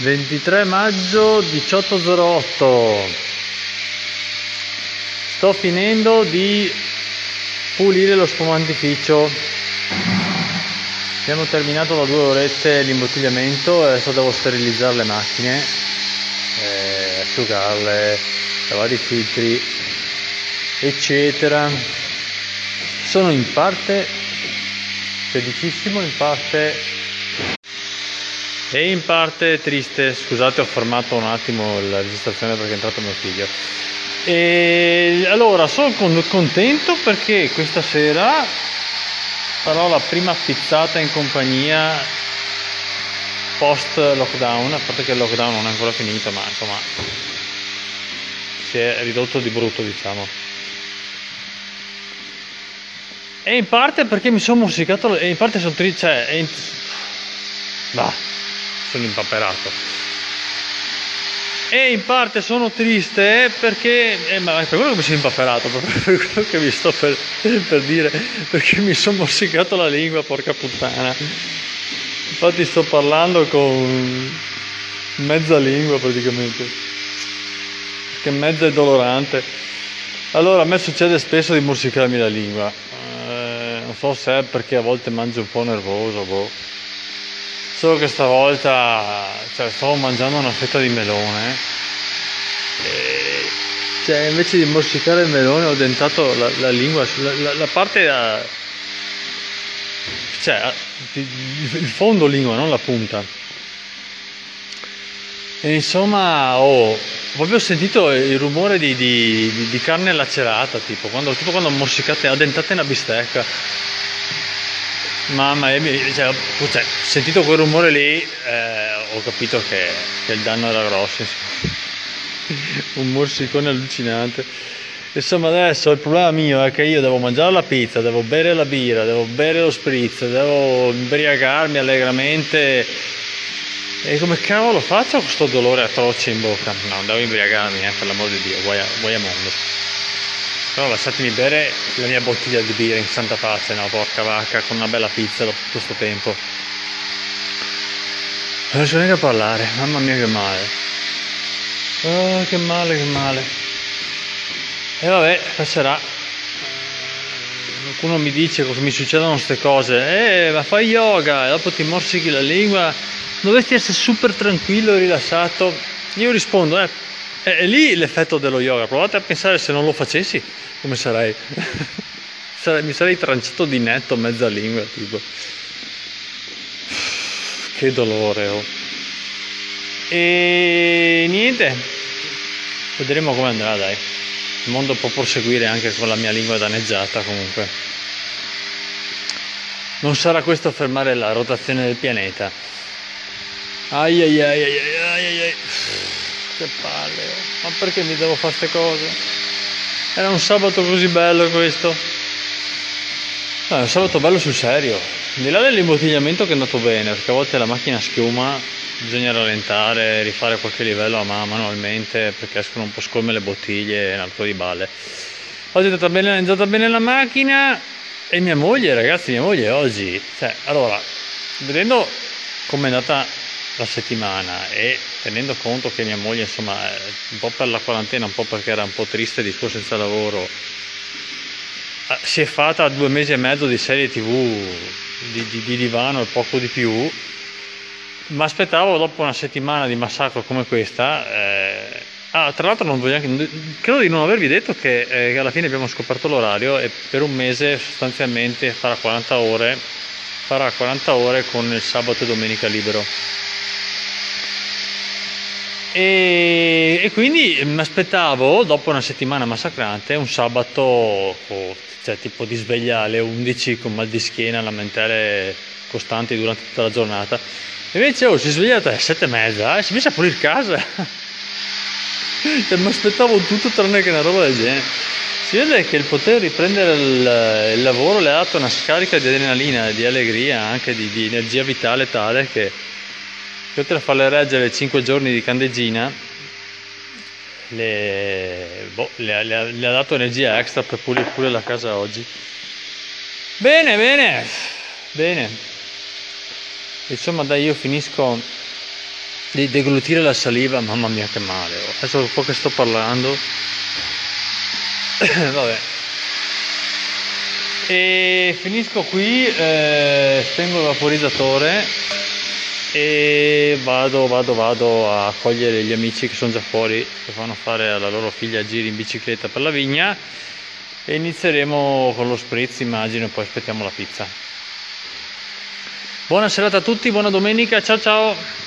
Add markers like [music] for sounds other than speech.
23 maggio 18.08 sto finendo di pulire lo spumantificio abbiamo terminato da due orette l'imbottigliamento e adesso devo sterilizzare le macchine eh, asciugarle lavare i filtri eccetera. Sono in parte felicissimo in parte e in parte triste, scusate ho fermato un attimo la registrazione perché è entrato mio figlio. E allora sono contento perché questa sera farò la prima pizzata in compagnia post lockdown, a parte che il lockdown non è ancora finito, ma insomma si è ridotto di brutto diciamo. E in parte perché mi sono musicato, e in parte sono triste, cioè, bah sono impaperato. E in parte sono triste perché, eh, ma per quello che mi sono impaperato, [laughs] per quello che vi sto per, per dire, perché mi sono morsicato la lingua, porca puttana. Infatti sto parlando con mezza lingua praticamente, perché mezza è dolorante. Allora a me succede spesso di morsicarmi la lingua, eh, non so se è perché a volte mangio un po' nervoso, boh solo che stavolta cioè, stavo mangiando una fetta di melone. E, cioè, invece di morsicare il melone ho dentato la, la lingua. La, la, la parte a, cioè il fondo lingua non la punta. E insomma oh, ho proprio sentito il rumore di, di, di carne lacerata tipo quando, tipo quando morsicate addentate una bistecca Mamma cioè, cioè, sentito quel rumore lì eh, ho capito che, che, il danno era grosso. [laughs] Un morsicone allucinante. Insomma adesso il problema mio è che io devo mangiare la pizza, devo bere la birra, devo bere lo spritz, devo imbriagarmi allegramente. E come cavolo faccio questo dolore atroce in bocca? No, devo imbriagarmi, eh, per l'amor di Dio, guai a mondo. Però lasciatemi bere la mia bottiglia di birra in santa pace, no, porca vacca, con una bella pizza dopo tutto questo tempo. Non riesco neanche a parlare, mamma mia che male. Oh, che male, che male. E vabbè, passerà. Qualcuno mi dice cosa mi succedono queste cose. Eh, ma fai yoga e dopo ti morsichi la lingua. Dovresti essere super tranquillo e rilassato. Io rispondo, eh, è lì l'effetto dello yoga. Provate a pensare se non lo facessi come [laughs] sarei. mi sarei tranciato di netto mezza lingua, tipo. Che dolore, oh. E niente, vedremo come andrà, dai. Il mondo può proseguire anche con la mia lingua danneggiata, comunque. Non sarà questo fermare la rotazione del pianeta. Ai ai ai ai ai. Che palle, ma perché mi devo fare queste cose? Era un sabato così bello questo. No, è un sabato bello sul serio. Di là dell'imbottigliamento che è andato bene, perché a volte la macchina schiuma, bisogna rallentare, rifare qualche livello a mano manualmente perché escono un po' scolme le bottiglie e un altro di balle. Oggi è andata bene, è andata bene la macchina e mia moglie, ragazzi, mia moglie oggi, cioè, allora, vedendo come è andata la settimana e tenendo conto che mia moglie insomma un po' per la quarantena un po' perché era un po' triste di suo senza lavoro ah, si è fatta due mesi e mezzo di serie tv di, di, di divano e poco di più. Ma aspettavo dopo una settimana di massacro come questa eh, ah, tra l'altro non voglio neanche, credo di non avervi detto che, eh, che alla fine abbiamo scoperto l'orario e per un mese sostanzialmente farà 40 ore farà 40 ore con il sabato e domenica libero e, e quindi mi aspettavo, dopo una settimana massacrante, un sabato, oh, cioè tipo di sveglia alle 11 con mal di schiena, lamentele costanti durante tutta la giornata. Invece oh, si è svegliata alle 7 e mezza e si è messa a pulire casa. [laughs] cioè, mi aspettavo tutto tranne che una roba del genere. Si vede che il poter riprendere il, il lavoro le ha dato una scarica di adrenalina, di allegria, anche di, di energia vitale tale che che oltre a farle reggere 5 giorni di candeggina le, boh, le, le, le, ha dato energia extra per pulire pure la casa oggi bene bene bene insomma dai io finisco di deglutire la saliva, mamma mia che male. Adesso un po' che sto parlando. [coughs] Vabbè. E finisco qui, eh, spengo il vaporizzatore e vado, vado, vado a cogliere gli amici che sono già fuori, che fanno fare alla loro figlia giri in bicicletta per la vigna e inizieremo con lo spritz immagino e poi aspettiamo la pizza. Buona serata a tutti, buona domenica, ciao ciao!